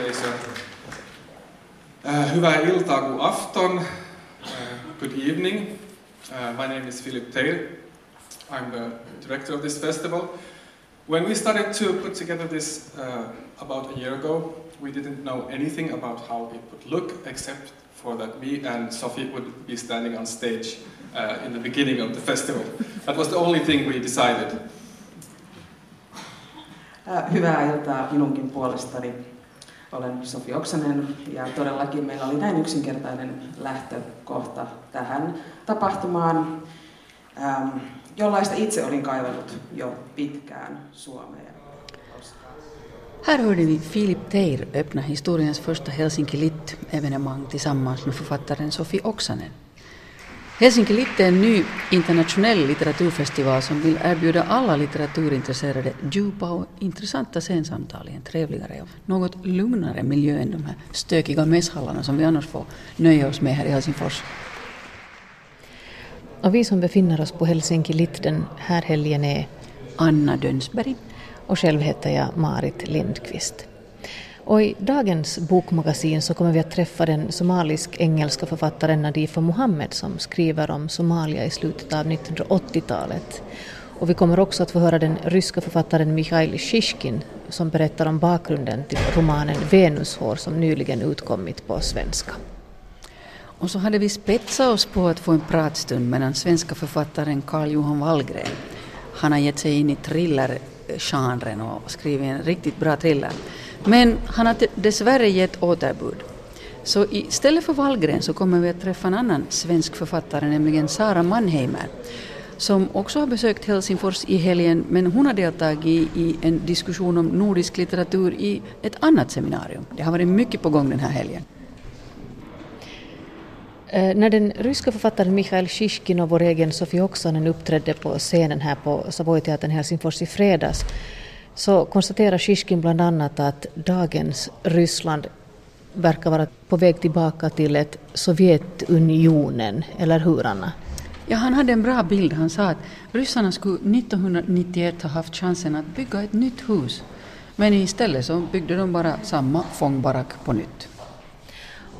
yleisö. Uh, hyvää iltaa kuin afton. Uh, good evening. Uh, my name is Philip Taylor. I'm the director of this festival. When we started to put together this about a year ago, we didn't know anything about how it would look except for that me and Sophie would be standing on stage in the beginning of the festival. That was the only thing we decided. Hyvää iltaa minunkin puolestani. Olen Sofi Oksanen ja todellakin meillä oli näin yksinkertainen lähtökohta tähän tapahtumaan, ähm, jollaista itse olin kaivannut jo pitkään Suomeen. Här hörde vi Filip Teir öppna historiens första Helsinki Lit-evenemang tillsammans med författaren Sofi Oksanen. Helsinki Lit är en ny internationell litteraturfestival som vill erbjuda alla litteraturintresserade djupa och intressanta scensamtal i en trevligare och något lugnare miljö än de här stökiga mässhallarna som vi annars får nöja oss med här i Helsingfors. Och vi som befinner oss på Helsinki Lit den här helgen är Anna Dönsberg och själv heter jag Marit Lindqvist. Och I dagens bokmagasin så kommer vi att träffa den somalisk-engelska författaren Nadifa Mohammed som skriver om Somalia i slutet av 1980-talet. Och vi kommer också att få höra den ryska författaren Mikhail Shishkin som berättar om bakgrunden till romanen Venushår som nyligen utkommit på svenska. Och så hade vi spetsat oss på att få en pratstund med den svenska författaren Carl Johan Wallgren. Han har gett sig in i thrillergenren och skrivit en riktigt bra thriller. Men han har dessvärre gett återbud. Så istället för Wallgren så kommer vi att träffa en annan svensk författare, nämligen Sara Mannheimer, som också har besökt Helsingfors i helgen, men hon har deltagit i en diskussion om nordisk litteratur i ett annat seminarium. Det har varit mycket på gång den här helgen. Eh, när den ryska författaren Mikhail Shishkin och vår egen Sofie Oksanen uppträdde på scenen här på Savoyteatern Helsingfors i fredags så konstaterar Shishkin bland annat att dagens Ryssland verkar vara på väg tillbaka till ett Sovjetunionen, eller hur Anna? Ja, han hade en bra bild. Han sa att ryssarna skulle 1991 ha haft chansen att bygga ett nytt hus. Men istället så byggde de bara samma fångbarack på nytt.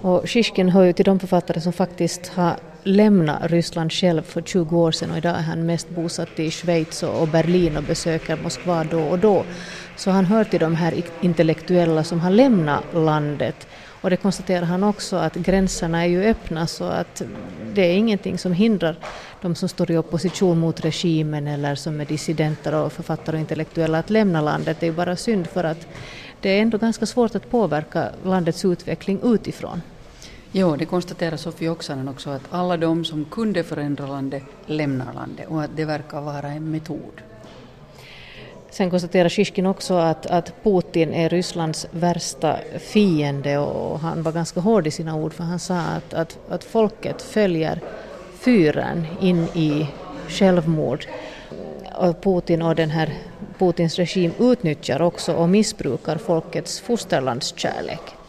Och Shishkin hör ju till de författare som faktiskt har lämna Ryssland själv för 20 år sedan och idag är han mest bosatt i Schweiz och Berlin och besöker Moskva då och då. Så han hör till de här intellektuella som har lämnat landet. Och det konstaterar han också att gränserna är ju öppna så att det är ingenting som hindrar de som står i opposition mot regimen eller som är dissidenter och författare och intellektuella att lämna landet. Det är bara synd för att det är ändå ganska svårt att påverka landets utveckling utifrån. Jo, det konstaterar Sofie Oksanen också att alla de som kunde förändra landet lämnar landet och att det verkar vara en metod. Sen konstaterar Shishkin också att, att Putin är Rysslands värsta fiende och han var ganska hård i sina ord för han sa att, att, att folket följer fyren in i självmord. Och Putin och den här Putins regim utnyttjar också och missbrukar folkets fosterlandskärlek.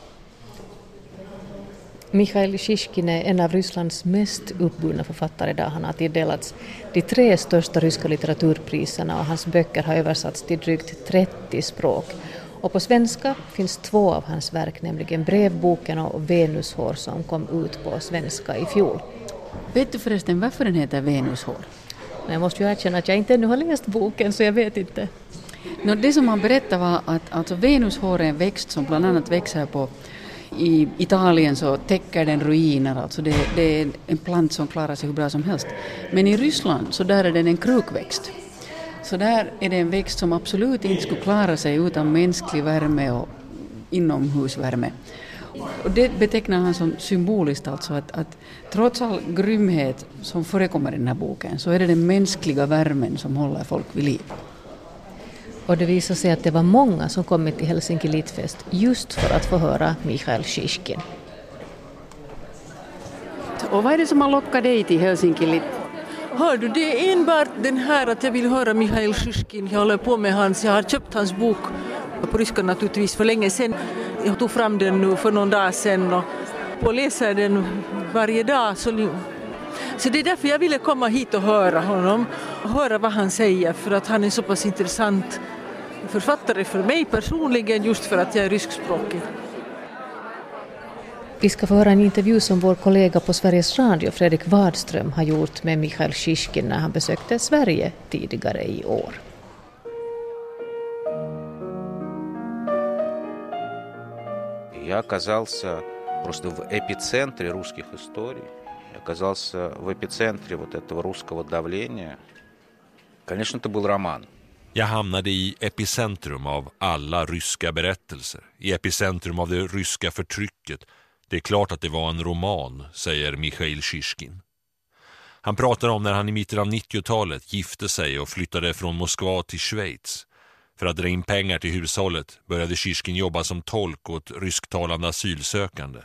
Mikhail Shishkin är en av Rysslands mest uppburna författare idag. Han har tilldelats de tre största ryska litteraturpriserna och hans böcker har översatts till drygt 30 språk. Och på svenska finns två av hans verk, nämligen Brevboken och Venushår som kom ut på svenska i fjol. Vet du förresten varför den heter Venushår? Jag måste ju erkänna att jag inte ännu har läst boken så jag vet inte. No, det som han berättade var att alltså Venushår är en växt som bland annat växer på i Italien så täcker den ruiner, alltså det, det, är en plant som klarar sig hur bra som helst. Men i Ryssland så där är den en krukväxt. Så där är det en växt som absolut inte skulle klara sig utan mänsklig värme och inomhusvärme. Och det betecknar han som symboliskt alltså att, att trots all grymhet som förekommer i den här boken så är det den mänskliga värmen som håller folk vid liv. Och det visade sig att det var många som kommit till Helsinki Litfest just för att få höra Michael Shishkin. Och vad är det som har lockat dig till Helsinki Lit? Hör du, det är enbart den här att jag vill höra Mihail Shishkin. Jag håller på med hans, jag har köpt hans bok på ryska naturligtvis för länge sedan. Jag tog fram den nu för någon dag sedan och, och läser den varje dag. Så, så det är därför jag ville komma hit och höra honom och höra vad han säger för att han är så pass intressant författare för mig personligen just för att jag är ryskspråkig. Vi ska få höra en intervju som vår kollega på Sveriges Radio, Fredrik Wadström, har gjort med Michail Shishkin när han besökte Sverige tidigare i år. Я оказался просто в эпицентре русских историй. Я оказался в эпицентре вот этого русского давления. Конечно, это был роман. Jag hamnade i epicentrum av alla ryska berättelser, i epicentrum av det ryska förtrycket. Det är klart att det var en roman, säger Mikhail Shishkin. Han pratar om när han i mitten av 90-talet gifte sig och flyttade från Moskva till Schweiz. För att dra in pengar till hushållet började Shishkin jobba som tolk åt rysktalande asylsökande.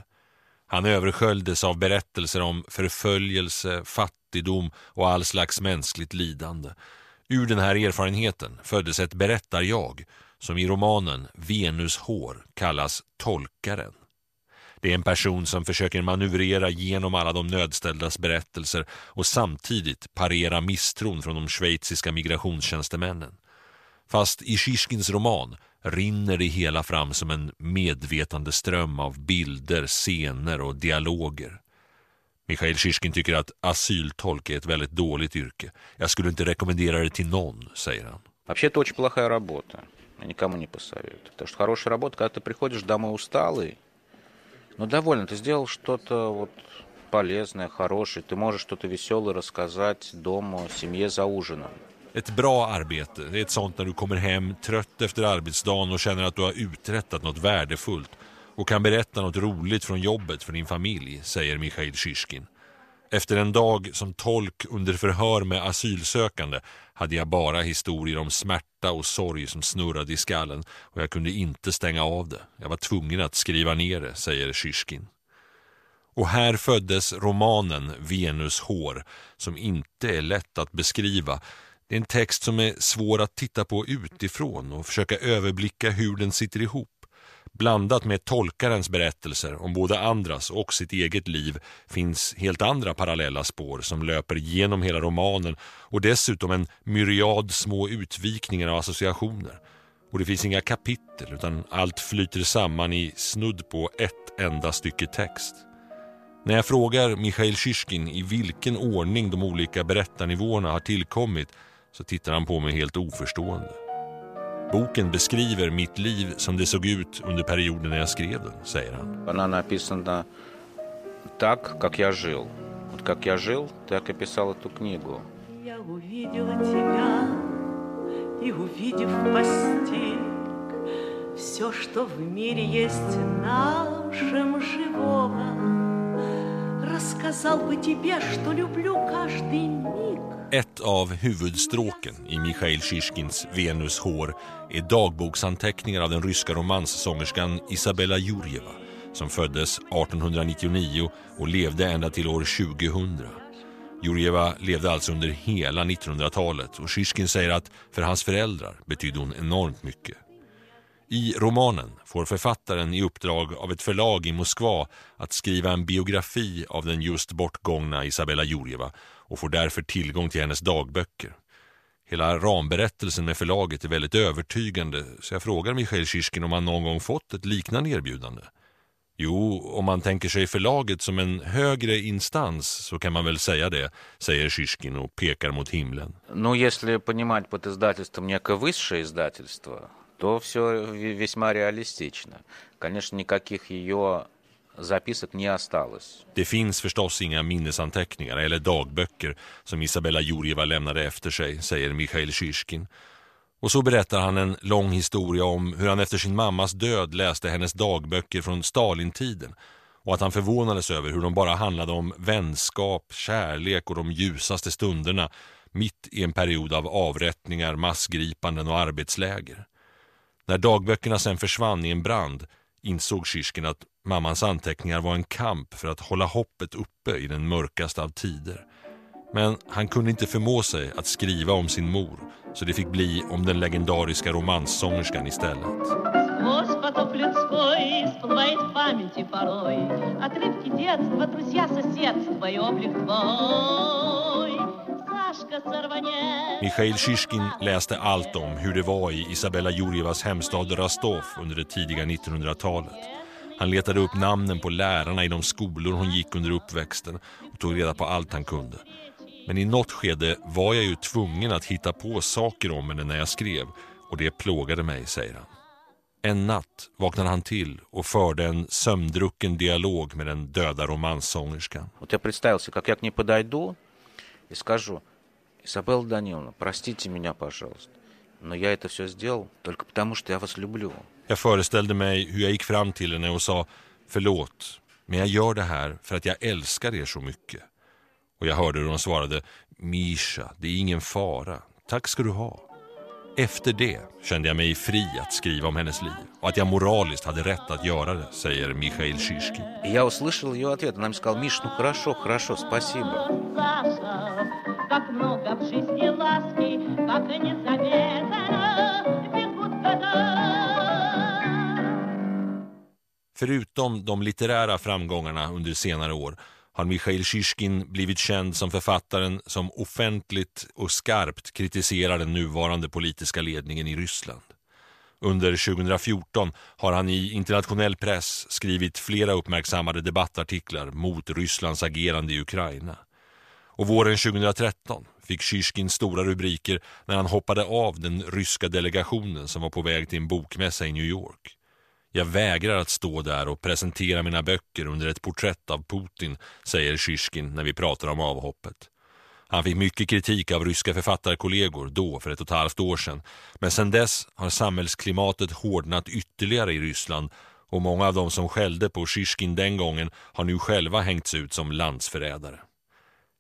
Han översköljdes av berättelser om förföljelse, fattigdom och all slags mänskligt lidande. Ur den här erfarenheten föddes ett berättarjag som i romanen Venus hår kallas Tolkaren. Det är en person som försöker manövrera genom alla de nödställdas berättelser och samtidigt parera misstron från de schweiziska migrationstjänstemännen. Fast i Shishkins roman rinner det hela fram som en medvetande ström av bilder, scener och dialoger. Mikhail Shishkin tycker att asyltolk är ett väldigt dåligt yrke. Jag skulle inte rekommendera det till någon, säger han. Вообще это очень плохая работа. Я никому не посоветую. Потому что хорошая работа, когда ты приходишь домой усталый, но довольно, ты сделал что-то вот полезное, хорошее, ты можешь что-то веселое рассказать дома, семье за ужином. Ett bra arbete, det är ett sånt när du kommer hem trött efter arbetsdagen och känner att du har uträttat något värdefullt och kan berätta något roligt från jobbet för din familj, säger Mikhail Shishkin. Efter en dag som tolk under förhör med asylsökande hade jag bara historier om smärta och sorg som snurrade i skallen och jag kunde inte stänga av det. Jag var tvungen att skriva ner det, säger Shishkin. Och här föddes romanen Venus hår som inte är lätt att beskriva. Det är en text som är svår att titta på utifrån och försöka överblicka hur den sitter ihop. Blandat med tolkarens berättelser om både andras och sitt eget liv finns helt andra parallella spår som löper genom hela romanen och dessutom en myriad små utvikningar och associationer. Och det finns inga kapitel utan allt flyter samman i snudd på ett enda stycke text. När jag frågar Michail Shishkin i vilken ordning de olika berättarnivåerna har tillkommit så tittar han på mig helt oförstående. Boken beskriver mitt liv som det såg ut under perioden när jag skrev den, säger han. Она написана так, как я жил. Вот как я жил, так я писал эту книгу. Я увидела тебя и, увидев, постиг Все, что в мире есть нашем живого Ett av huvudstråken i Mikhail Shishkins Venus hår är dagboksanteckningar av den ryska romanssångerskan Isabella Jurjeva som föddes 1899 och levde ända till år 2000. Jurjeva levde alltså under hela 1900-talet och Shishkin säger att för hans föräldrar betydde hon enormt mycket. I romanen får författaren i uppdrag av ett förlag i Moskva att skriva en biografi av den just bortgångna Isabella Jurjeva och får därför tillgång till hennes dagböcker. Hela ramberättelsen med förlaget är väldigt övertygande så jag frågar Michail Shishkin om han någon gång fått ett liknande erbjudande. Jo, om man tänker sig förlaget som en högre instans så kan man väl säga det, säger Shishkin och pekar mot himlen. Ну, если понимать под издательством некое высшее издательство, то все весьма реалистично. Конечно, никаких ее записок не осталось. Det finns förstås inga minnesanteckningar eller dagböcker som Isabella Jurjeva lämnade efter sig, säger Mikhail Shishkin. Och så berättar han en lång historia om hur han efter sin mammas död läste hennes dagböcker från Stalintiden och att han förvånades över hur de bara handlade om vänskap, kärlek och de ljusaste stunderna mitt i en period av avrättningar, massgripanden och arbetsläger. När dagböckerna sen försvann i en brand insåg Shishkin att mammans anteckningar var en kamp för att hålla hoppet uppe i den mörkaste av tider. Men han kunde inte förmå sig att skriva om sin mor så det fick bli om den legendariska romanssångerskan istället. Сквозь потоп людской всплывает в памяти порой Отрывки детства, друзья, соседства и облик твой Сашка Сорванец Mikhail Shishkin läste allt om hur det var i Isabella Jurjevas hemstad Rostov under det tidiga 1900-talet. Han letade upp namnen på lärarna i de skolor hon gick under uppväxten och tog reda på allt han kunde. Men i något skede var jag ju tvungen att hitta på saker om henne när jag skrev och det plågade mig, säger han. En natt vaknade han till och förde en sömndrucken dialog med den döda romansångerskan. Вот я представил себе, как я к ней подойду и скажу, Изабелла Даниловна, простите меня, пожалуйста, но я это все сделал только потому, что я вас люблю. Jag föreställde mig hur jag gick fram till henne och sa förlåt, men jag gör det här för att jag älskar er så mycket. Och jag hörde hur hon svarade Misha, det är ingen fara. Tack ska du ha. Efter det kände jag mig fri att skriva om hennes liv och att jag moraliskt hade rätt att göra det, säger Mikhail Shishkin. И я услышал ее ответ. Она мне сказала, Миш, ну хорошо, хорошо, спасибо. Саша, как много в жизни ласки, как незаметно бегут года. Förutom de litterära framgångarna under senare år har Mikhail Shishkin blivit känd som författaren som offentligt och skarpt kritiserar den nuvarande politiska ledningen i Ryssland. Under 2014 har han i internationell press skrivit flera uppmärksammade debattartiklar mot Rysslands agerande i Ukraina. Och våren 2013 fick Shishkin stora rubriker när han hoppade av den ryska delegationen som var på väg till en bokmässa i New York. Jag vägrar att stå där och presentera mina böcker under ett porträtt av Putin, säger Shishkin när vi pratar om avhoppet. Han fick mycket kritik av ryska författarkollegor då för ett och ett halvt år sedan. Men sedan dess har samhällsklimatet hårdnat ytterligare i Ryssland och många av de som skällde på Shishkin den gången har nu själva hängts ut som landsförrädare.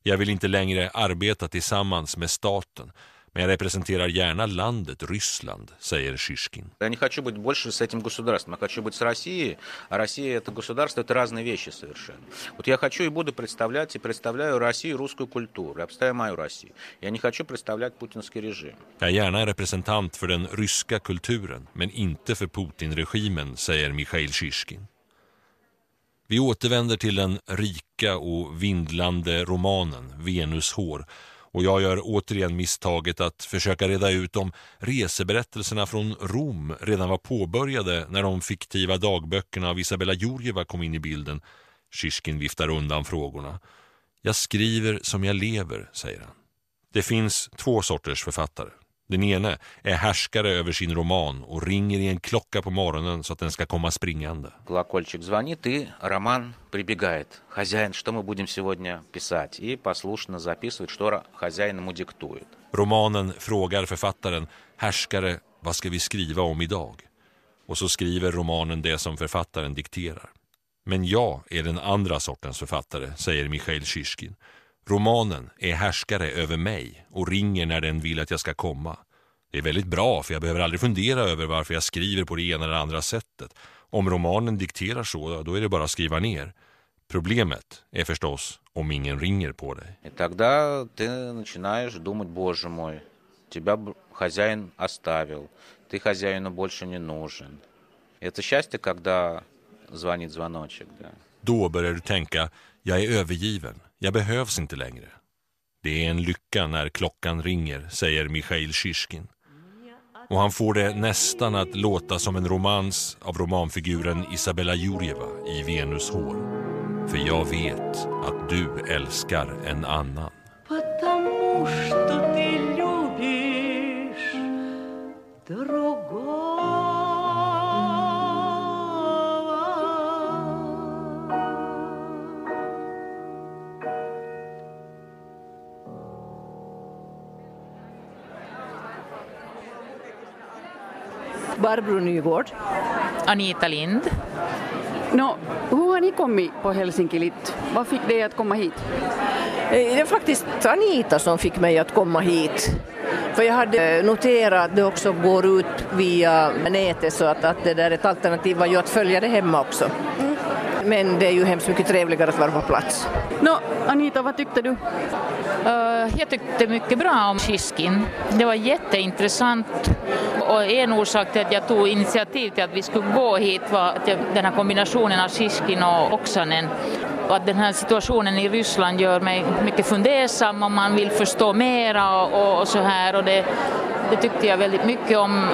Jag vill inte längre arbeta tillsammans med staten men jag representerar gärna landet Ryssland, säger Shishkin. Я не хочу быть больше с этим государством, я хочу быть с Россией, а Россия и это государство – это разные вещи совершенно. Вот я хочу и буду представлять, и представляю Россию, и русскую культуру, я представляю мою Россию. Я не хочу представлять путинский режим. Jag är gärna en representant för den ryska kulturen men inte för Putin-regimen, säger Mikhail Shishkin. Vi återvänder till den rika och vindlande romanen Venushår. och jag gör återigen misstaget att försöka reda ut om reseberättelserna från Rom redan var påbörjade när de fiktiva dagböckerna av Isabella Jurjeva kom in i bilden. Shishkin viftar undan frågorna. Jag skriver som jag lever, säger han. Det finns två sorters författare. Den ene är härskare över sin roman och ringer i en klocka på morgonen så att den ska komma springande. Колокольчик звонит, и Роман прибегает. Хозяин, что мы будем сегодня писать? И послушно записывает, что ро- хозяин ему диктует. Romanen frågar författaren, härskare, vad ska vi skriva om idag? Och så skriver romanen det som författaren dikterar. Men jag är den andra sortens författare, säger Mikhail Shishkin. Romanen är härskare över mig och ringer när den vill att jag ska komma. Det är väldigt bra för jag behöver aldrig fundera över varför jag skriver på det ena eller andra sättet. Om romanen dikterar så, då är det bara att skriva ner. Problemet är förstås om ingen ringer på dig. И тогда ты начинаешь думать, боже мой, тебя б- хозяин оставил, ты хозяину больше не нужен. Это счастье, когда звонит звоночек, да. Då börjar du tänka, jag är övergiven, jag behövs inte längre. Det är en lycka när klockan ringer, säger Mikhail Shishkin. Och han får det nästan att låta som en romans av romanfiguren Isabella Jurjeva i Venus hår. För jag vet att du älskar en annan. Потому что ты любишь другого. Barbro Nygård. Anita Lind. Nå, hur har ni kommit på Helsinki Lit? Vad fick dig att komma hit? Eh, Det är faktiskt Anita som fick mig att komma hit. För jag hade noterat att det också går ut via nätet så att, att det där ett alternativ var ju att följa det hemma också. Men det är ju hemskt mycket trevligare att vara på plats. Nå, Anita, vad tyckte du? Eh, jag tyckte mycket bra om Shishkin. Det var jätteintressant och en orsak till att jag tog initiativ till att vi skulle gå hit var att jag, den här kombinationen av Shishkin och Oksanen och att den här situationen i Ryssland gör mig mycket fundersam och man vill förstå mera och, och, och så här och det, det tyckte jag väldigt mycket om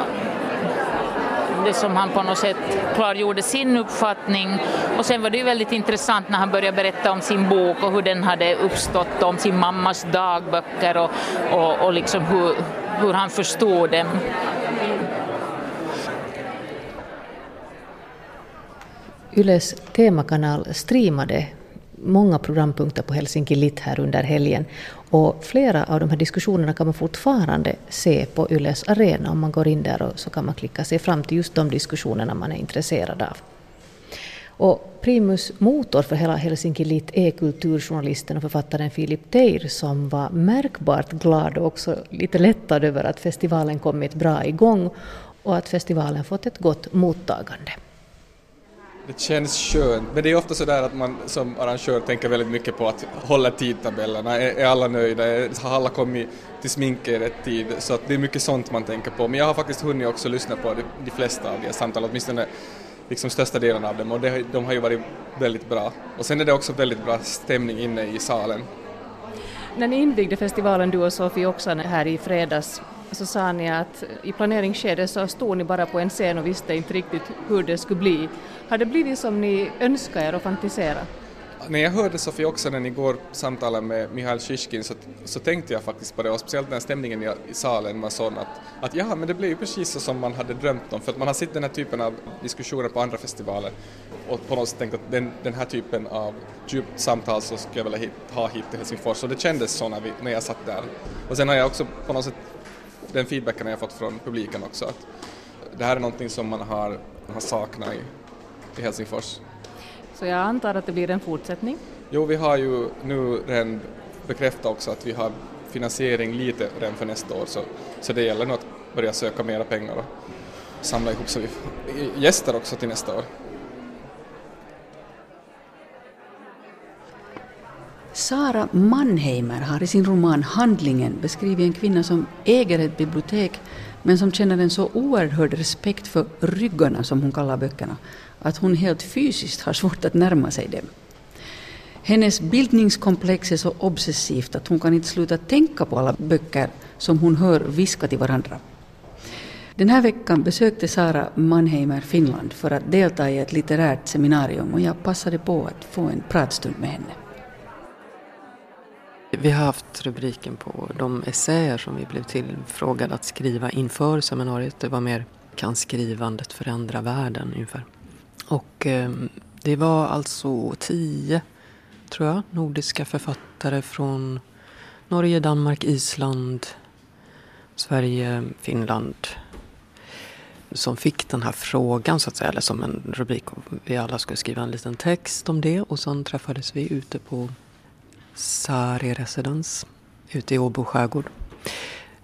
det som han på något sätt klargjorde sin uppfattning. Och sen var det ju väldigt intressant när han började berätta om sin bok och hur den hade uppstått, om sin mammas dagböcker och, och, och liksom hur, hur han förstod dem. Yles temakanal streamade många programpunkter på Helsinki Lit här under helgen. Och flera av de här diskussionerna kan man fortfarande se på Yles arena. Om man går in där och så kan man klicka sig fram till just de diskussionerna man är intresserad av. Och primus motor för hela Helsinki Lit är kulturjournalisten och författaren Filip Teir som var märkbart glad och också lite lättad över att festivalen kommit bra igång och att festivalen fått ett gott mottagande. Det känns skönt, men det är ofta så där att man som arrangör tänker väldigt mycket på att hålla tidtabellerna, är, är alla nöjda, har alla kommit till sminket i rätt tid, så att det är mycket sånt man tänker på. Men jag har faktiskt hunnit också lyssna på de, de flesta av de samtal, åtminstone liksom största delen av dem och det, de har ju varit väldigt bra. Och sen är det också väldigt bra stämning inne i salen. När ni invigde festivalen, du och Sofie Oksanen, här i fredags, så sa ni att i planeringsskedet så stod ni bara på en scen och visste inte riktigt hur det skulle bli. Har det blivit som ni önskade er och fantiserade? När jag hörde Sofie Oksanen igår samtala med Mihail Shishkin så, så tänkte jag faktiskt på det och speciellt när stämningen i, i salen var sån att, att ja, men det blev ju precis så som man hade drömt om för att man har sett den här typen av diskussioner på andra festivaler och på något sätt tänkt att den, den här typen av djupt samtal så skulle jag vilja hit, ha hit till Helsingfors och det kändes så när, vi, när jag satt där. Och sen har jag också på något sätt den feedbacken har jag fått från publiken också att det här är någonting som man har, har saknat i, i Helsingfors. Så jag antar att det blir en fortsättning? Jo, vi har ju nu redan bekräftat också att vi har finansiering lite redan för nästa år så, så det gäller nog att börja söka mera pengar och samla ihop så vi får gäster också till nästa år. Sara Mannheimer har i sin roman Handlingen beskrivit en kvinna som äger ett bibliotek men som känner en så oerhörd respekt för ryggarna, som hon kallar böckerna, att hon helt fysiskt har svårt att närma sig dem. Hennes bildningskomplex är så obsessivt att hon kan inte sluta tänka på alla böcker som hon hör viska till varandra. Den här veckan besökte Sara Mannheimer Finland för att delta i ett litterärt seminarium och jag passade på att få en pratstund med henne. Vi har haft rubriken på de essäer som vi blev tillfrågade att skriva inför seminariet. Det var mer Kan skrivandet förändra världen ungefär. Och eh, det var alltså tio, tror jag, nordiska författare från Norge, Danmark, Island, Sverige, Finland som fick den här frågan så att säga, eller som en rubrik. Vi alla skulle skriva en liten text om det och sen träffades vi ute på Sari Residence ute i Åbo skärgård.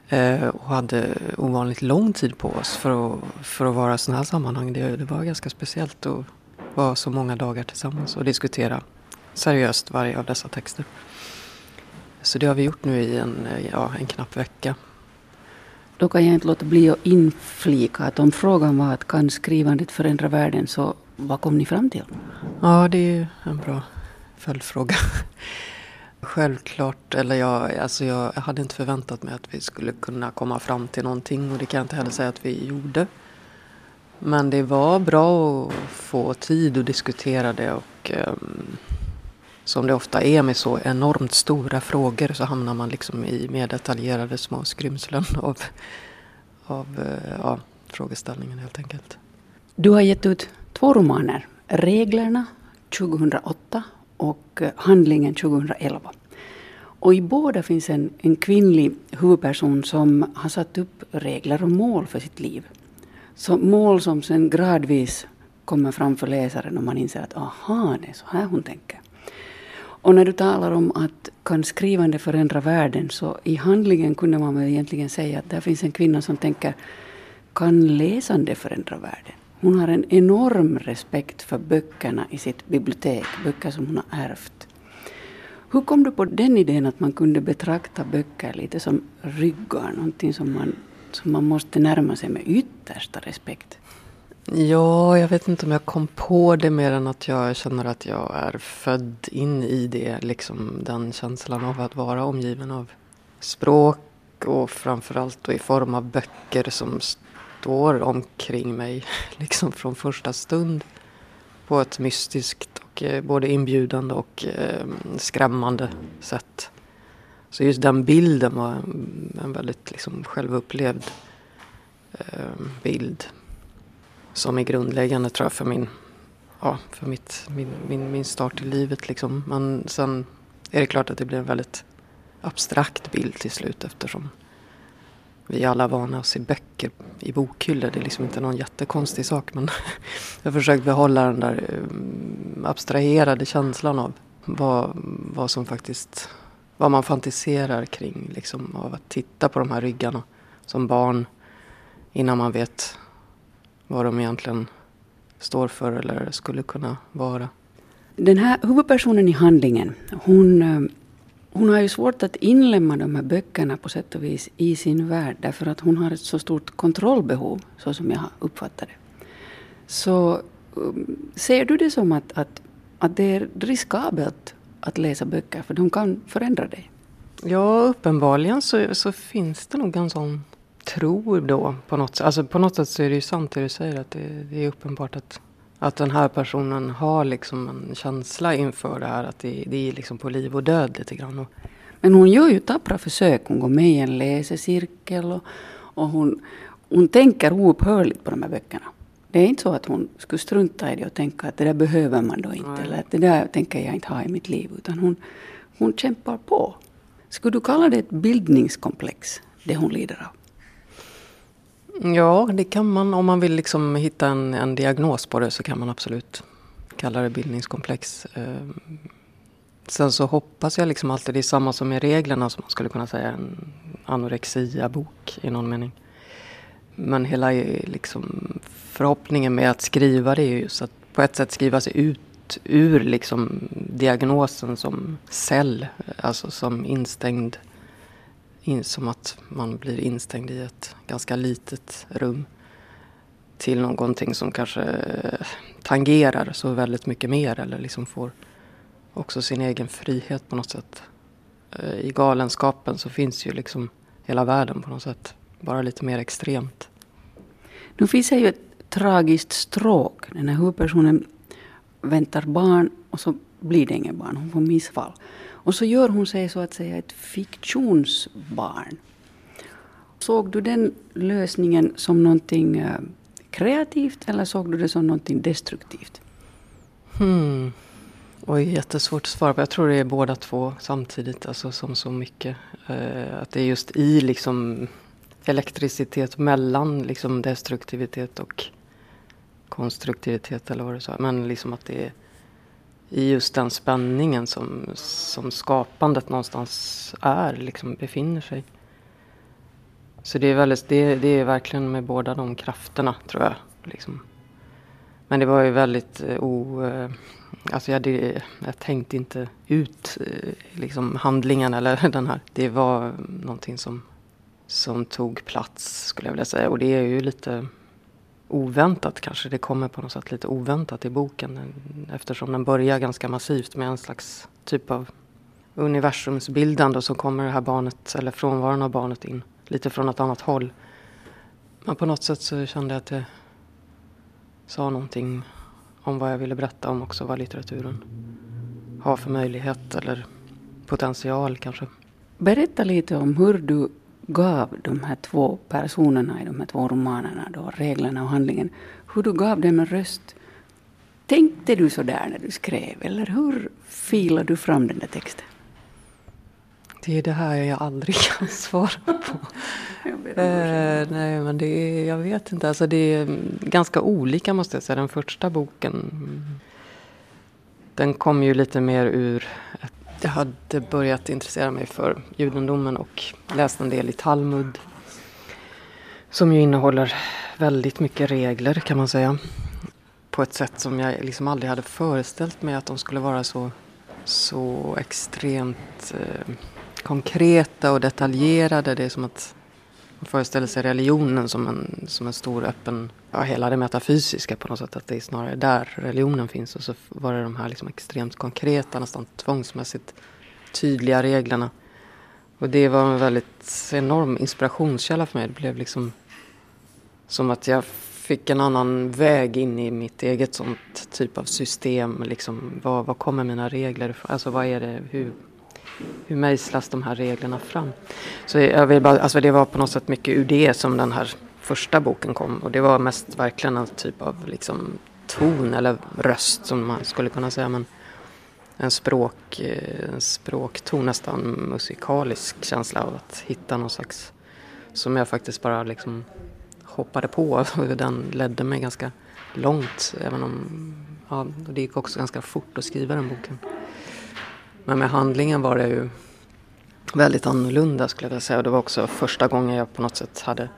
Eh, och hade ovanligt lång tid på oss för att, för att vara i sådana här sammanhang. Det, det var ganska speciellt att vara så många dagar tillsammans och diskutera seriöst varje av dessa texter. Så det har vi gjort nu i en, ja, en knapp vecka. Då kan jag inte låta bli att inflika att om frågan var att kan skrivandet förändra världen så vad kom ni fram till? Ja, det är en bra följdfråga. Självklart, eller jag, alltså jag hade inte förväntat mig att vi skulle kunna komma fram till någonting och det kan jag inte heller säga att vi gjorde. Men det var bra att få tid att diskutera det och um, som det ofta är med så enormt stora frågor så hamnar man liksom i mer detaljerade små skrymslen av, av uh, ja, frågeställningen helt enkelt. Du har gett ut två romaner, Reglerna 2008 och eh, Handlingen 2011. Och i båda finns en, en kvinnlig huvudperson som har satt upp regler och mål för sitt liv. Så mål som sen gradvis kommer fram för läsaren och man inser att aha, det är så här hon tänker. Och när du talar om att kan skrivande förändra världen så i handlingen kunde man väl egentligen säga att där finns en kvinna som tänker kan läsande förändra världen? Hon har en enorm respekt för böckerna i sitt bibliotek, böcker som hon har ärvt. Hur kom du på den idén att man kunde betrakta böcker lite som ryggar, någonting som man, som man måste närma sig med yttersta respekt? Ja, jag vet inte om jag kom på det mer än att jag känner att jag är född in i det. Liksom den känslan av att vara omgiven av språk och framförallt då i form av böcker som står omkring mig liksom från första stund på ett mystiskt och eh, både inbjudande och eh, skrämmande sätt. Så just den bilden var en väldigt liksom självupplevd eh, bild som är grundläggande tror jag för min, ja, för mitt, min, min, min start i livet. Liksom. Men sen är det klart att det blir en väldigt abstrakt bild till slut eftersom vi är alla vana att se böcker i bokhyllor. Det är liksom inte någon jättekonstig sak men jag har försökt behålla den där ehm, abstraherade känslan av vad, vad som faktiskt, vad man fantiserar kring liksom av att titta på de här ryggarna som barn innan man vet vad de egentligen står för eller skulle kunna vara. Den här huvudpersonen i handlingen, hon, ehm, hon har ju svårt att inlemma de här böckerna på sätt och vis i sin värld därför att hon har ett så stort kontrollbehov, så som jag uppfattar det. Så um, ser du det som att, att, att det är riskabelt att läsa böcker för de kan förändra dig? Ja, uppenbarligen så, så finns det nog en sån tro då på något sätt. Alltså på något sätt så är det ju sant det du säger att det, det är uppenbart att att den här personen har liksom en känsla inför det här att det, det är liksom på liv och död lite grann. Men hon gör ju tappra försök. Hon går med i en läsecirkel och, och hon, hon tänker oupphörligt på de här böckerna. Det är inte så att hon skulle strunta i det och tänka att det där behöver man då inte. Nej. Eller att det där tänker jag inte ha i mitt liv. Utan hon, hon kämpar på. Skulle du kalla det ett bildningskomplex, det hon lider av? Ja, det kan man. Om man vill liksom hitta en, en diagnos på det så kan man absolut kalla det bildningskomplex. Ehm, sen så hoppas jag liksom alltid, det är samma som med reglerna som man skulle kunna säga en anorexia-bok i någon mening. Men hela eh, liksom förhoppningen med att skriva det är just att på ett sätt skriva sig ut ur liksom diagnosen som cell, alltså som instängd in, som att man blir instängd i ett ganska litet rum till någonting som kanske eh, tangerar så väldigt mycket mer eller liksom får också sin egen frihet på något sätt. Eh, I galenskapen så finns ju liksom hela världen på något sätt, bara lite mer extremt. Nu finns det ju ett tragiskt stråk. Den här huvudpersonen väntar barn och så blir det ingen barn, hon får missfall. Och så gör hon sig så att säga ett fiktionsbarn. Såg du den lösningen som någonting eh, kreativt eller såg du det som någonting destruktivt? Hmm. Oj, jättesvårt att svara på. Jag tror det är båda två samtidigt, alltså som så mycket. Eh, att det är just i liksom elektricitet mellan liksom destruktivitet och konstruktivitet eller vad du sa. Men liksom att det är i just den spänningen som, som skapandet någonstans är, liksom befinner sig. Så det är, väldigt, det, det är verkligen med båda de krafterna tror jag. Liksom. Men det var ju väldigt eh, o... Eh, alltså jag, hade, jag tänkte inte ut eh, liksom handlingen eller den här. Det var någonting som, som tog plats skulle jag vilja säga. Och det är ju lite oväntat kanske. Det kommer på något sätt lite oväntat i boken eftersom den börjar ganska massivt med en slags typ av universumsbildande och så kommer det här barnet, eller frånvaron av barnet in lite från ett annat håll. Men på något sätt så kände jag att det sa någonting om vad jag ville berätta om också, vad litteraturen har för möjlighet eller potential kanske. Berätta lite om hur du gav de här två personerna i de här två romanerna, då, reglerna och handlingen, hur du gav dem en röst. Tänkte du så där när du skrev, eller hur filade du fram den där texten? Det är det här jag aldrig kan svara på. eh, nej, men det är, jag vet inte. Alltså det är ganska olika måste jag säga. Den första boken, den kom ju lite mer ur ett jag hade börjat intressera mig för judendomen och läst en del i Talmud. Som ju innehåller väldigt mycket regler kan man säga. På ett sätt som jag liksom aldrig hade föreställt mig att de skulle vara så, så extremt eh, konkreta och detaljerade. Det är som att föreställer sig religionen som en, som en stor öppen, ja hela det metafysiska på något sätt. Att det är snarare där religionen finns. Och så var det de här liksom extremt konkreta, nästan tvångsmässigt tydliga reglerna. Och det var en väldigt enorm inspirationskälla för mig. Det blev liksom som att jag fick en annan väg in i mitt eget sånt typ av system. Liksom, vad, vad kommer mina regler ifrån? Alltså vad är det, hur, hur mejslas de här reglerna fram? Så jag vill bara, alltså det var på något sätt mycket ur det som den här första boken kom. Och det var mest verkligen en typ av liksom ton eller röst som man skulle kunna säga. Men en, språk, eh, en språkton, nästan musikalisk känsla av att hitta någon slags som jag faktiskt bara liksom hoppade på. Den ledde mig ganska långt. Även om ja, det gick också ganska fort att skriva den boken. Men med handlingen var det ju väldigt annorlunda skulle jag vilja säga. Och det var också första gången jag på något sätt hade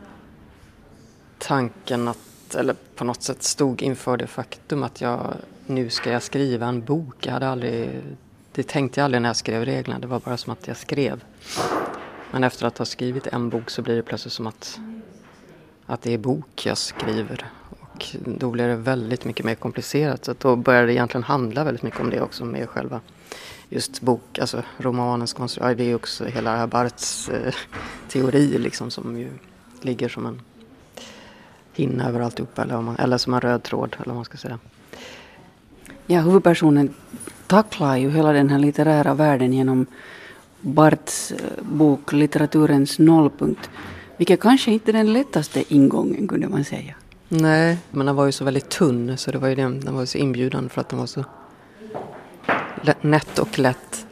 tanken att, eller på något sätt stod inför det faktum att jag nu ska jag skriva en bok. Jag hade aldrig, det tänkte jag aldrig när jag skrev reglerna. Det var bara som att jag skrev. Men efter att ha skrivit en bok så blir det plötsligt som att, att det är bok jag skriver. Och då blir det väldigt mycket mer komplicerat. Så då börjar det egentligen handla väldigt mycket om det också med själva just bok, alltså romanens konstruktion. Det är också hela Barths eh, teori liksom som ju ligger som en hinna över alltihopa eller, man, eller som en röd tråd eller vad man ska säga. Ja, huvudpersonen tacklar ju hela den här litterära världen genom Barts eh, bok Litteraturens nollpunkt. Vilket kanske inte är den lättaste ingången kunde man säga. Nej, men den var ju så väldigt tunn så det var ju det, den var så inbjudande för att den var så nätt och lätt.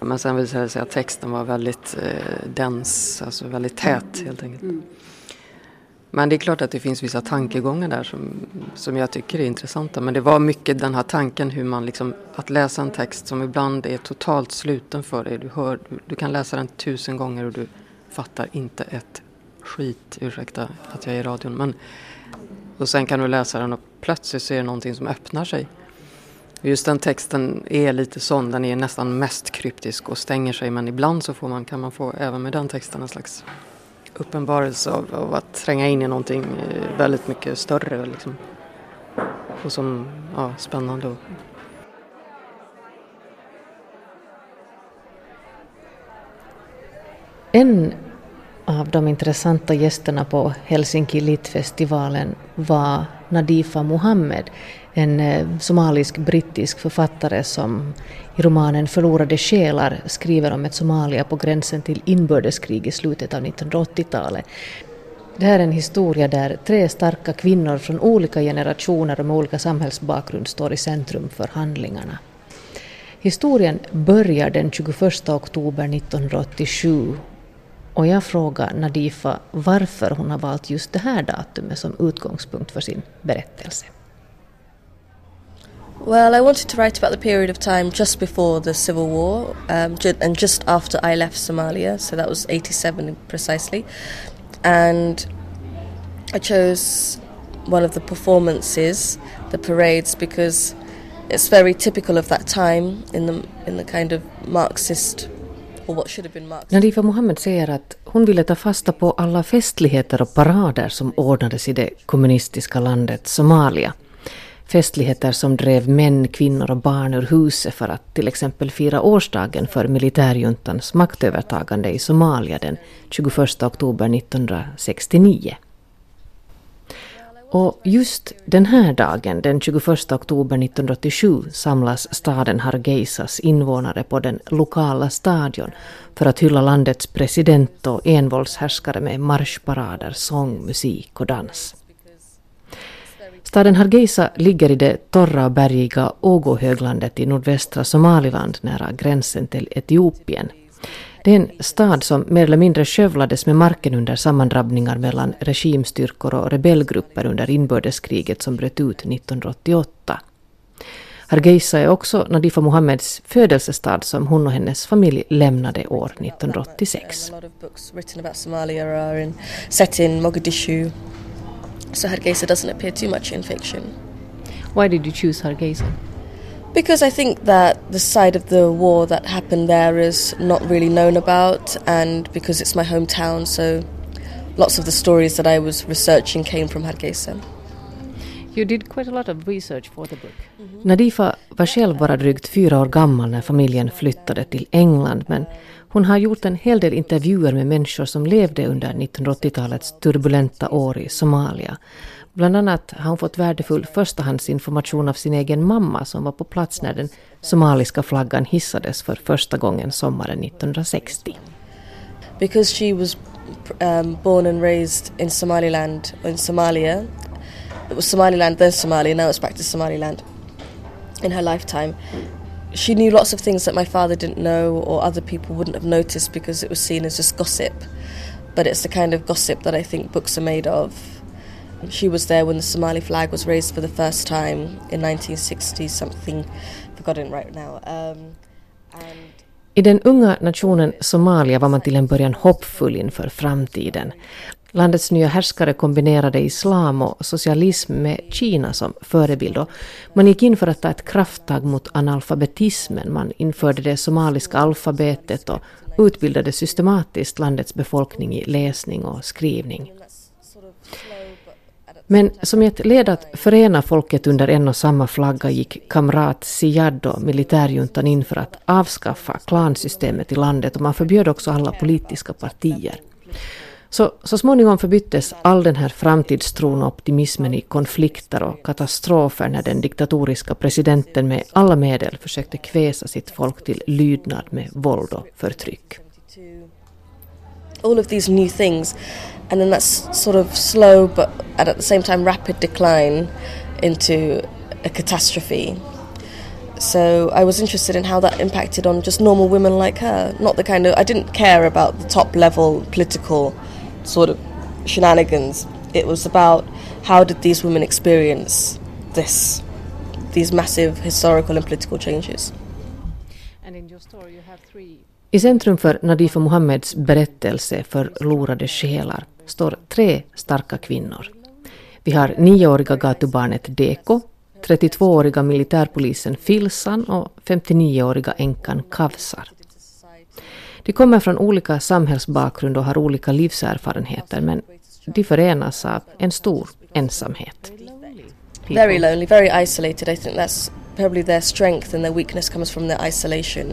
Men sen visade det sig att texten var väldigt eh, dens, alltså väldigt tät helt enkelt. Mm. Men det är klart att det finns vissa tankegångar där som, som jag tycker är intressanta. Men det var mycket den här tanken hur man liksom, att läsa en text som ibland är totalt sluten för dig. Du, hör, du, du kan läsa den tusen gånger och du fattar inte ett skit, ursäkta att jag är i radion. Men, och sen kan du läsa den och plötsligt så är det någonting som öppnar sig. Just den texten är lite sån, den är nästan mest kryptisk och stänger sig men ibland så får man, kan man få även med den texten en slags uppenbarelse av, av att tränga in i någonting eh, väldigt mycket större liksom. och som ja, spännande. En av de intressanta gästerna på Helsinki Litfestivalen var Nadifa Mohammed, en eh, somalisk-brittisk författare som i romanen Förlorade själar skriver om ett Somalia på gränsen till inbördeskrig i slutet av 1980-talet. Det här är en historia där tre starka kvinnor från olika generationer och med olika samhällsbakgrund står i centrum för handlingarna. Historien börjar den 21 oktober 1987 och jag frågar Nadifa varför hon har valt just det här datumet som utgångspunkt för sin berättelse. Well, I wanted to write about the period of time just before the civil war um, and just after I left Somalia, so that was 87 precisely. And I chose one of the performances, the parades, because it's very typical of that time in the in the kind of Marxist Nadifa Mohammed säger att hon ville ta fasta på alla festligheter och parader som ordnades i det kommunistiska landet Somalia. Festligheter som drev män, kvinnor och barn ur huset för att till exempel fira årsdagen för militärjuntans maktövertagande i Somalia den 21 oktober 1969. Och just den här dagen, den 21 oktober 1987, samlas staden Hargeisas invånare på den lokala stadion för att hylla landets president och envåldshärskare med marschparader, sång, musik och dans. Staden Hargeisa ligger i det torra och bergiga Ogo-höglandet i nordvästra Somaliland nära gränsen till Etiopien. Det är en stad som mer eller mindre skövlades med marken under sammandrabbningar mellan regimstyrkor och rebellgrupper under inbördeskriget som bröt ut 1988. Hargeisa är också Nadifa Mohammeds födelsestad som hon och hennes familj lämnade år 1986. So Hargeisa doesn't appear too much in fiction. Why did you choose Hargeisa? Because I think that the side of the war that happened there is not really known about, and because it's my hometown, so lots of the stories that I was researching came from Hargeisa. You did quite a lot of research for the book. Nadifa var själv bara drygt fyra år gammal när familjen flyttade till England men hon har gjort en hel del intervjuer med människor som levde under 1980-talets turbulenta år i Somalia. Bland annat har hon fått värdefull förstahandsinformation av sin egen mamma som var på plats när den somaliska flaggan hissades för första gången sommaren 1960. Because she was um, born and raised in Somaliland, in Somalia, it was Somaliland then Somalia, now it's back to Somaliland in her lifetime. She knew lots of things that my father didn't know or other people wouldn't have noticed because it was seen as just gossip. But it's the kind of gossip that I think books are made of. She was there when the Somali flag was raised for the first time in 1960 something, forgotten right now. Um, I den unga nationen Somalia var man till en början hoppfull inför framtiden. Landets nya härskare kombinerade islam och socialism med Kina som förebild och man gick in för att ta ett krafttag mot analfabetismen. Man införde det somaliska alfabetet och utbildade systematiskt landets befolkning i läsning och skrivning. Men som ett led att förena folket under en och samma flagga gick kamrat Siad och militärjuntan in för att avskaffa klansystemet i landet och man förbjöd också alla politiska partier. Så, så småningom förbyttes all den här framtidstron och optimismen i konflikter och katastrofer när den diktatoriska presidenten med alla medel försökte kväsa sitt folk till lydnad med våld och förtryck. all of these new things, and then that's sort of slow but at the same time rapid decline into a catastrophe. So I was interested in how that impacted on just normal women like her. Not the kind of I didn't care about the top level political sort of shenanigans. It was about how did these women experience this, these massive historical and political changes. And in your story you have three I centrum för Nadifa Muhammeds berättelse Förlorade själar står tre starka kvinnor. Vi har nioåriga gatubarnet Deko, 32-åriga militärpolisen Filsan och 59-åriga änkan Kavsar. De kommer från olika samhällsbakgrund och har olika livserfarenheter men de förenas av en stor ensamhet. Very lonely, very isolated. I think that's probably their strength and their weakness comes from their isolation.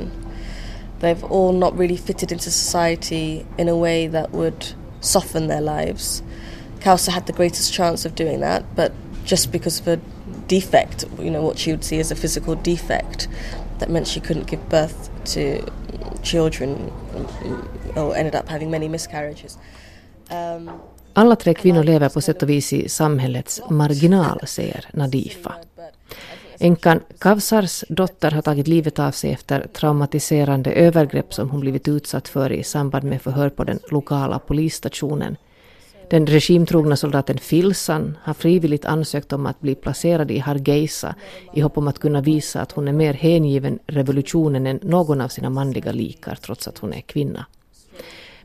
They've all not really fitted into society in a way that would soften their lives. Kausa had the greatest chance of doing that, but just because of a defect, you know, what she would see as a physical defect, that meant she couldn't give birth to children or ended up having many miscarriages. Um, Alla tre kvinnor lever på sätt och vis i samhällets marginal, säger Nadifa. Änkan Kavsars dotter har tagit livet av sig efter traumatiserande övergrepp som hon blivit utsatt för i samband med förhör på den lokala polisstationen. Den regimtrogna soldaten Filsan har frivilligt ansökt om att bli placerad i Hargeisa i hopp om att kunna visa att hon är mer hängiven revolutionen än någon av sina manliga likar trots att hon är kvinna.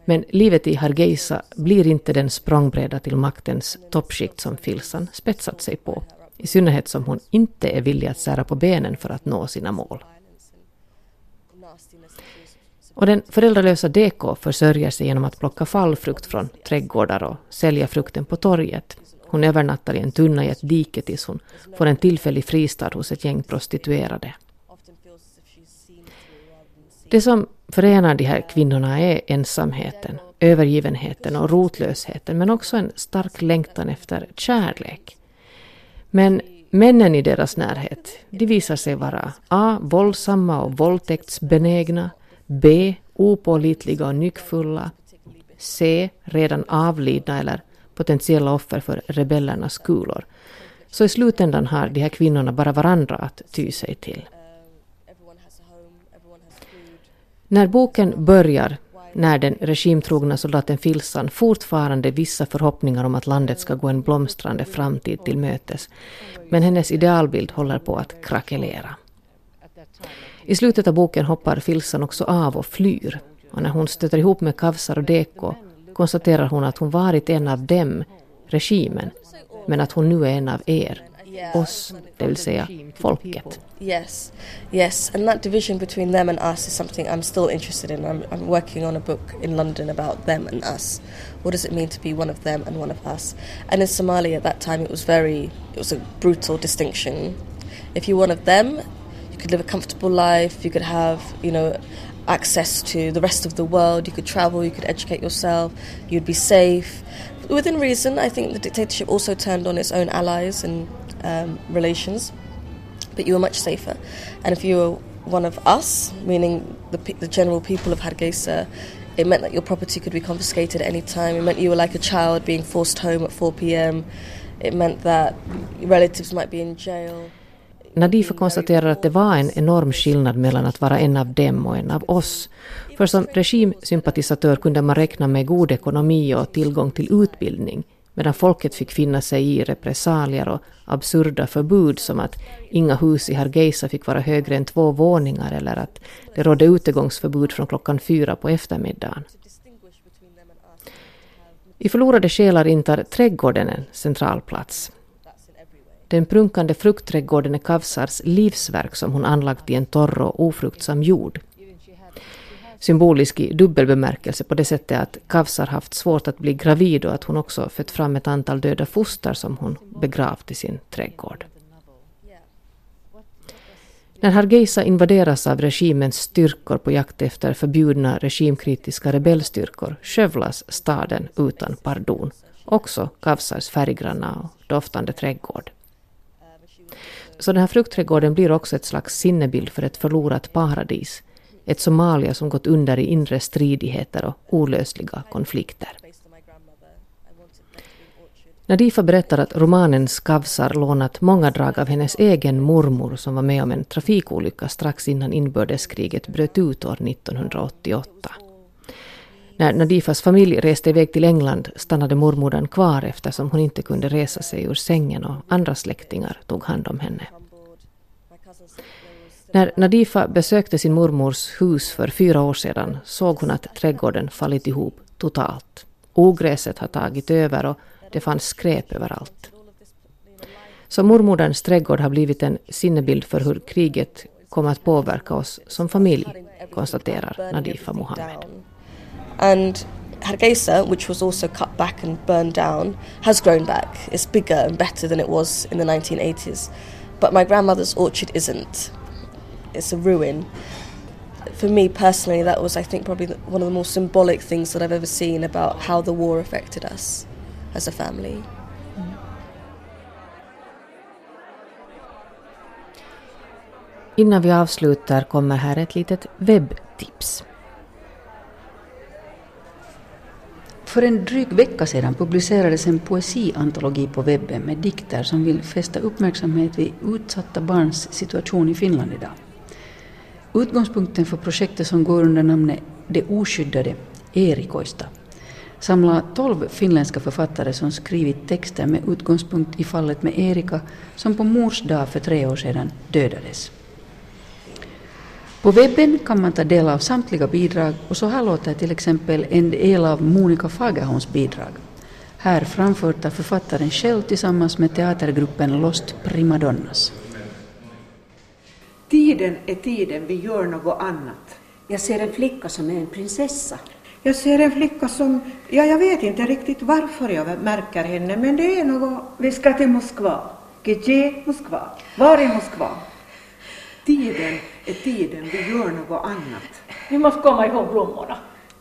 Men livet i Hargeisa blir inte den språngbräda till maktens toppskikt som Filsan spetsat sig på. I synnerhet som hon inte är villig att sära på benen för att nå sina mål. Och den föräldralösa DK försörjer sig genom att plocka fallfrukt från trädgårdar och sälja frukten på torget. Hon övernattar i en tunna i ett dike tills hon får en tillfällig fristad hos ett gäng prostituerade. Det som förenar de här kvinnorna är ensamheten, övergivenheten och rotlösheten men också en stark längtan efter kärlek. Men männen i deras närhet, de visar sig vara A. Våldsamma och våldtäktsbenägna, B. Opålitliga och nyckfulla, C. Redan avlidna eller potentiella offer för rebellernas kulor. Så i slutändan har de här kvinnorna bara varandra att ty sig till. När boken börjar när den regimtrogna soldaten Filsan fortfarande vissa förhoppningar om att landet ska gå en blomstrande framtid till mötes. Men hennes idealbild håller på att krackelera. I slutet av boken hoppar Filsan också av och flyr. Och när hon stöter ihop med Kavsar och Deko konstaterar hon att hon varit en av dem, regimen, men att hon nu är en av er, oss, det vill säga folket. Yes, yes, and that division between them and us is something I'm still interested in. I'm, I'm working on a book in London about them and us. What does it mean to be one of them and one of us? And in Somalia at that time, it was very, it was a brutal distinction. If you're one of them, you could live a comfortable life. You could have, you know, access to the rest of the world. You could travel. You could educate yourself. You'd be safe. Within reason, I think the dictatorship also turned on its own allies and um, relations, but you were much safer. And if you were one of us, meaning the, the general people of Hargeisa, it meant that your property could be confiscated at any time. It meant you were like a child being forced home at 4 p.m. It meant that relatives might be in jail. Nadifa konstaterar att det var en enorm skillnad mellan att vara en av dem och en av oss. För som regimsympatisatör kunde man räkna med god ekonomi och tillgång till utbildning, medan folket fick finna sig i repressalier och absurda förbud som att inga hus i Hargeisa fick vara högre än två våningar eller att det rådde utegångsförbud från klockan fyra på eftermiddagen. I Förlorade själar intar trädgården en central plats. Den prunkande fruktträdgården är Kavsars livsverk som hon anlagt i en torr och ofruktsam jord. Symbolisk i dubbel bemärkelse på det sättet att Kavsar haft svårt att bli gravid och att hon också fött fram ett antal döda foster som hon begravt i sin trädgård. När Hargeisa invaderas av regimens styrkor på jakt efter förbjudna regimkritiska rebellstyrkor skövlas staden utan pardon, också Kavsars färggranna och doftande trädgård. Så den här fruktträdgården blir också ett slags sinnebild för ett förlorat paradis. Ett Somalia som gått under i inre stridigheter och olösliga konflikter. Nadifa berättar att romanen Skavsar lånat många drag av hennes egen mormor som var med om en trafikolycka strax innan inbördeskriget bröt ut år 1988. När Nadifas familj reste iväg till England stannade mormodern kvar eftersom hon inte kunde resa sig ur sängen och andra släktingar tog hand om henne. När Nadifa besökte sin mormors hus för fyra år sedan såg hon att trädgården fallit ihop totalt. Ogräset har tagit över och det fanns skräp överallt. Så mormoderns trädgård har blivit en sinnebild för hur kriget kommer att påverka oss som familj, konstaterar Nadifa Mohammed. And Hargeisa, which was also cut back and burned down, has grown back. It's bigger and better than it was in the 1980s. But my grandmother's orchard isn't. It's a ruin. For me personally, that was, I think, probably one of the more symbolic things that I've ever seen about how the war affected us as a family. Innan vi avslutar kommer här ett litet webbtips. För en dryg vecka sedan publicerades en poesiantologi på webben med dikter som vill fästa uppmärksamhet vid utsatta barns situation i Finland idag. Utgångspunkten för projektet som går under namnet Det oskyddade, Erikoista, samlar tolv finländska författare som skrivit texter med utgångspunkt i fallet med Erika som på mors dag för tre år sedan dödades. På webben kan man ta del av samtliga bidrag och så här låter till exempel en del av Monica Fagerholms bidrag. Här framfört av författaren själv tillsammans med teatergruppen Lost Primadonnas. Tiden är tiden vi gör något annat. Jag ser en flicka som är en prinsessa. Jag ser en flicka som, ja jag vet inte riktigt varför jag märker henne, men det är något... Vi ska till Moskva. Gdzie Moskva. Var är Moskva? Tiden är tiden vi gör något annat. Vi måste komma ihåg blommorna.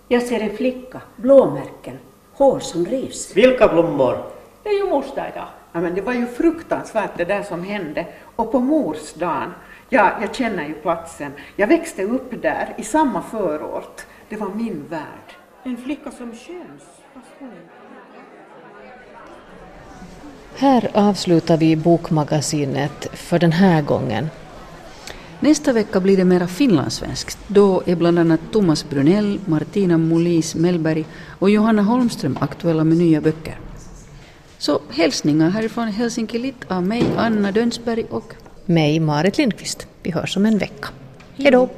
Jag ser en flicka, blåmärken, hår som rivs. Vilka blommor? Det är ju mors dag idag. Ja, men det var ju fruktansvärt det där som hände. Och på mors dagen, ja, jag känner ju platsen. Jag växte upp där, i samma förort. Det var min värld. En flicka som inte- Här avslutar vi bokmagasinet för den här gången. Nästa vecka blir det mera finlandssvenskt. Då är bland annat Thomas Brunell, Martina Molis Mellberg och Johanna Holmström aktuella med nya böcker. Så hälsningar härifrån Helsinki Litt av mig, Anna Dönsberg och mig, Marit Lindqvist. Vi hörs om en vecka. Hej då!